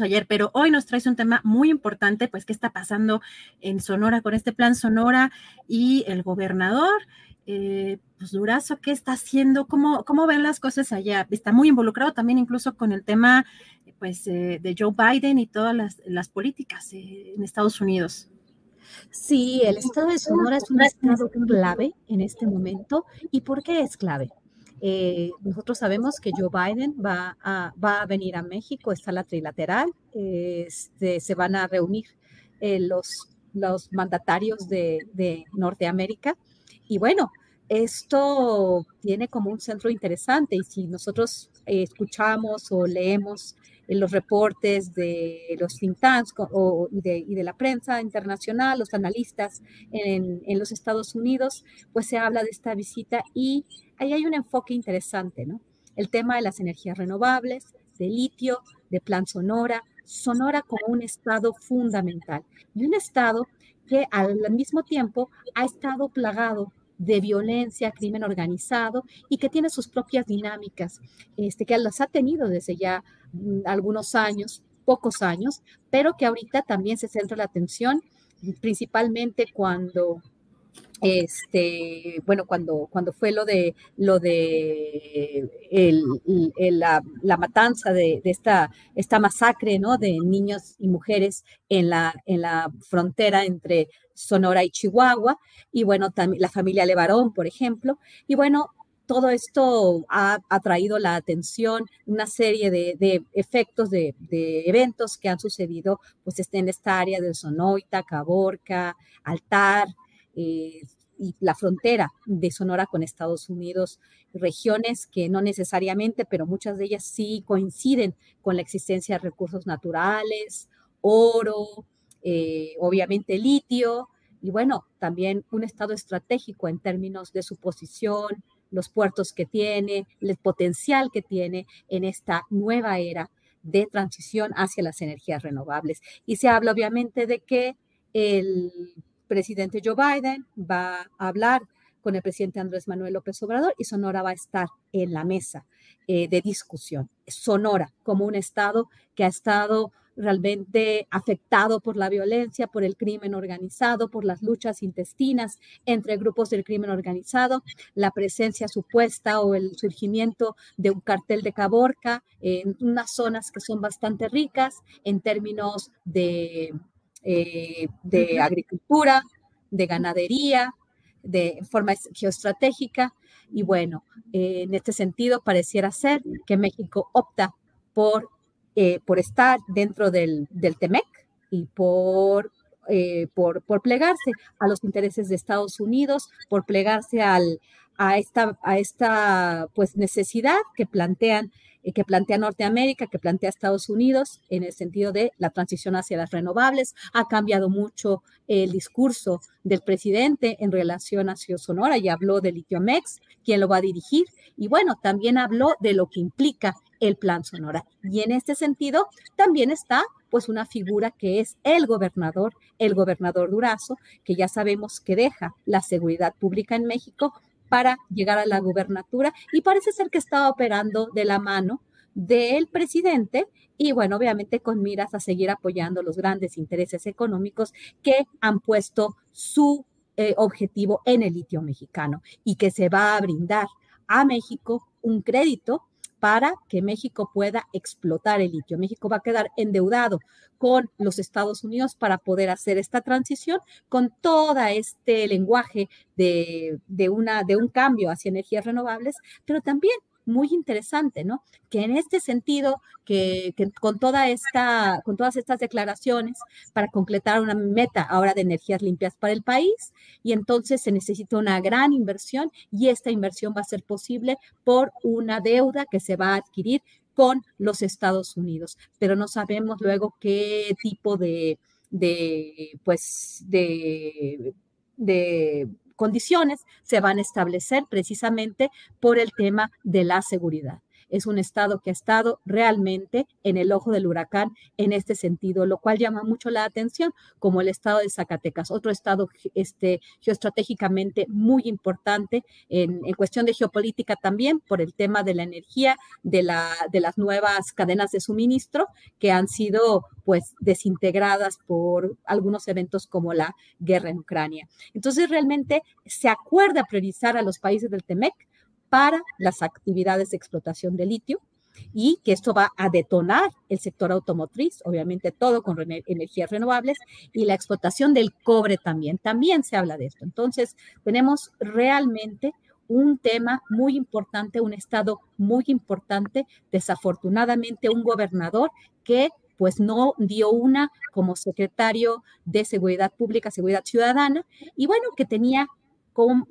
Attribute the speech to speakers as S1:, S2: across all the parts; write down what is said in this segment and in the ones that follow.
S1: Ayer, pero hoy nos traes un tema muy importante, pues qué está pasando en Sonora con este plan Sonora y el gobernador, eh, pues Durazo, ¿qué está haciendo? ¿Cómo, ¿Cómo ven las cosas allá? Está muy involucrado también incluso con el tema pues eh, de Joe Biden y todas las, las políticas eh, en Estados Unidos.
S2: Sí, el estado de Sonora es un estado clave en este momento. ¿Y por qué es clave? Eh, nosotros sabemos que Joe Biden va a, venir a México, está la trilateral, este, se van a reunir eh, los, mandatarios de, de, Norteamérica. Y bueno, esto tiene como un centro interesante y si nosotros eh, escuchamos o leemos en los reportes de los think tanks o, y, de, y, de, la prensa internacional, los analistas en, en, los Estados Unidos, pues se habla de esta visita y ahí hay un enfoque interesante, ¿no? El tema de las energías renovables, de litio, de plan Sonora, Sonora como un estado fundamental y un estado que al mismo tiempo ha estado plagado de violencia, crimen organizado y que tiene sus propias dinámicas, este, que las ha tenido desde ya mm, algunos años, pocos años, pero que ahorita también se centra la atención principalmente cuando este, bueno, cuando, cuando fue lo de, lo de la, matanza de, de, esta, esta masacre, ¿no? De niños y mujeres en la, en la frontera entre Sonora y Chihuahua, y bueno, también la familia Levarón, por ejemplo, y bueno, todo esto ha atraído la atención, una serie de, efectos, de, eventos que han sucedido pues, en esta área de Sonoita, Caborca, Altar, eh, y la frontera de Sonora con Estados Unidos, regiones que no necesariamente, pero muchas de ellas sí coinciden con la existencia de recursos naturales, oro, eh, obviamente litio, y bueno, también un estado estratégico en términos de su posición, los puertos que tiene, el potencial que tiene en esta nueva era de transición hacia las energías renovables. Y se habla obviamente de que el presidente Joe Biden va a hablar con el presidente Andrés Manuel López Obrador y Sonora va a estar en la mesa eh, de discusión. Sonora como un estado que ha estado realmente afectado por la violencia, por el crimen organizado, por las luchas intestinas entre grupos del crimen organizado, la presencia supuesta o el surgimiento de un cartel de Caborca en unas zonas que son bastante ricas en términos de eh, de agricultura, de ganadería, de forma geoestratégica. Y bueno, eh, en este sentido, pareciera ser que México opta por, eh, por estar dentro del, del TEMEC y por, por, por, plegarse a los intereses de Estados Unidos, por plegarse al, a esta, a esta pues, necesidad que plantean eh, que plantea Norteamérica, que plantea Estados Unidos en el sentido de la transición hacia las renovables. Ha cambiado mucho el discurso del presidente en relación a Sonora y habló de Litiomex, quien lo va a dirigir, y bueno, también habló de lo que implica el plan Sonora. Y en este sentido, también está pues una figura que es el gobernador, el gobernador Durazo, que ya sabemos que deja la seguridad pública en México para llegar a la gubernatura y parece ser que está operando de la mano del presidente y bueno, obviamente con miras a seguir apoyando los grandes intereses económicos que han puesto su eh, objetivo en el litio mexicano y que se va a brindar a México un crédito para que México pueda explotar el litio. México va a quedar endeudado con los Estados Unidos para poder hacer esta transición con todo este lenguaje de, de, una, de un cambio hacia energías renovables, pero también muy interesante, ¿no? Que en este sentido, que, con, toda esta, con todas estas declaraciones, para completar una meta ahora de energías limpias para el país, y entonces se necesita una gran inversión y esta inversión va a ser posible por una deuda que se va a adquirir con los Estados Unidos, pero no sabemos luego qué tipo de, de pues, de condiciones se van a establecer precisamente por el tema de la seguridad es un estado que ha estado realmente en el ojo del huracán en este sentido, lo cual llama mucho la atención, como el estado de Zacatecas, otro estado este, geoestratégicamente muy importante en, cuestión de geopolítica también por el tema de la energía, de, la, de las nuevas cadenas de suministro que han sido pues desintegradas por algunos eventos como la guerra en Ucrania. Entonces realmente se acuerda priorizar a los países del TEMEC para las actividades de explotación de litio y que esto va a detonar el sector automotriz, obviamente todo con energías renovables y la explotación del cobre también. También se habla de esto. Entonces, tenemos realmente un tema muy importante, un estado muy importante, desafortunadamente un gobernador que pues no dio una como secretario de Seguridad Pública, Seguridad Ciudadana, y bueno, que tenía,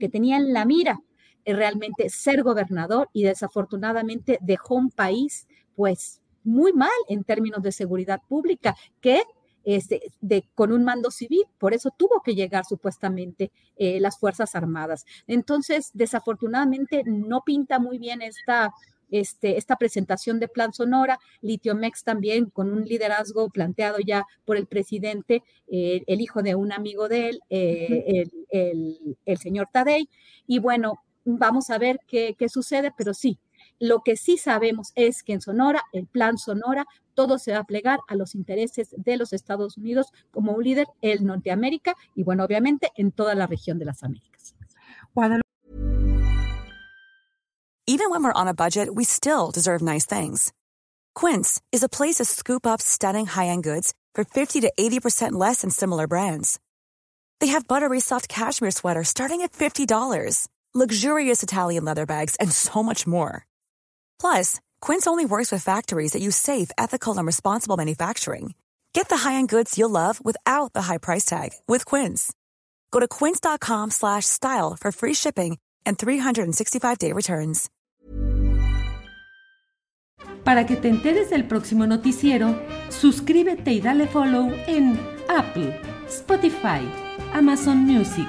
S2: que tenía en la mira realmente ser gobernador y desafortunadamente dejó un país pues muy mal en términos de seguridad pública, que este, de, con un mando civil, por eso tuvo que llegar supuestamente eh, las Fuerzas Armadas. Entonces, desafortunadamente no pinta muy bien esta, este, esta presentación de Plan Sonora, Litiomex también con un liderazgo planteado ya por el presidente, eh, el hijo de un amigo de él, eh, el, el, el, señor Tadei. Y bueno, vamos a ver qué, qué sucede, pero sí, lo que sí sabemos es que en Sonora, el plan Sonora, todo se va a plegar a los intereses de los Estados Unidos como un líder en Norteamérica y, bueno, obviamente en toda la región de las Américas.
S3: Even when we're on a budget, we still deserve nice things. Quince is a place to scoop up stunning high-end goods for 50 to 80% less than similar brands. They have buttery soft cashmere sweaters starting at $50 luxurious Italian leather bags, and so much more. Plus, Quince only works with factories that use safe, ethical, and responsible manufacturing. Get the high-end goods you'll love without the high price tag with Quince. Go to quince.com/style for free shipping and 365-day returns.
S4: Para que te enteres del próximo noticiero, suscríbete y dale follow en Apple, Spotify, Amazon Music,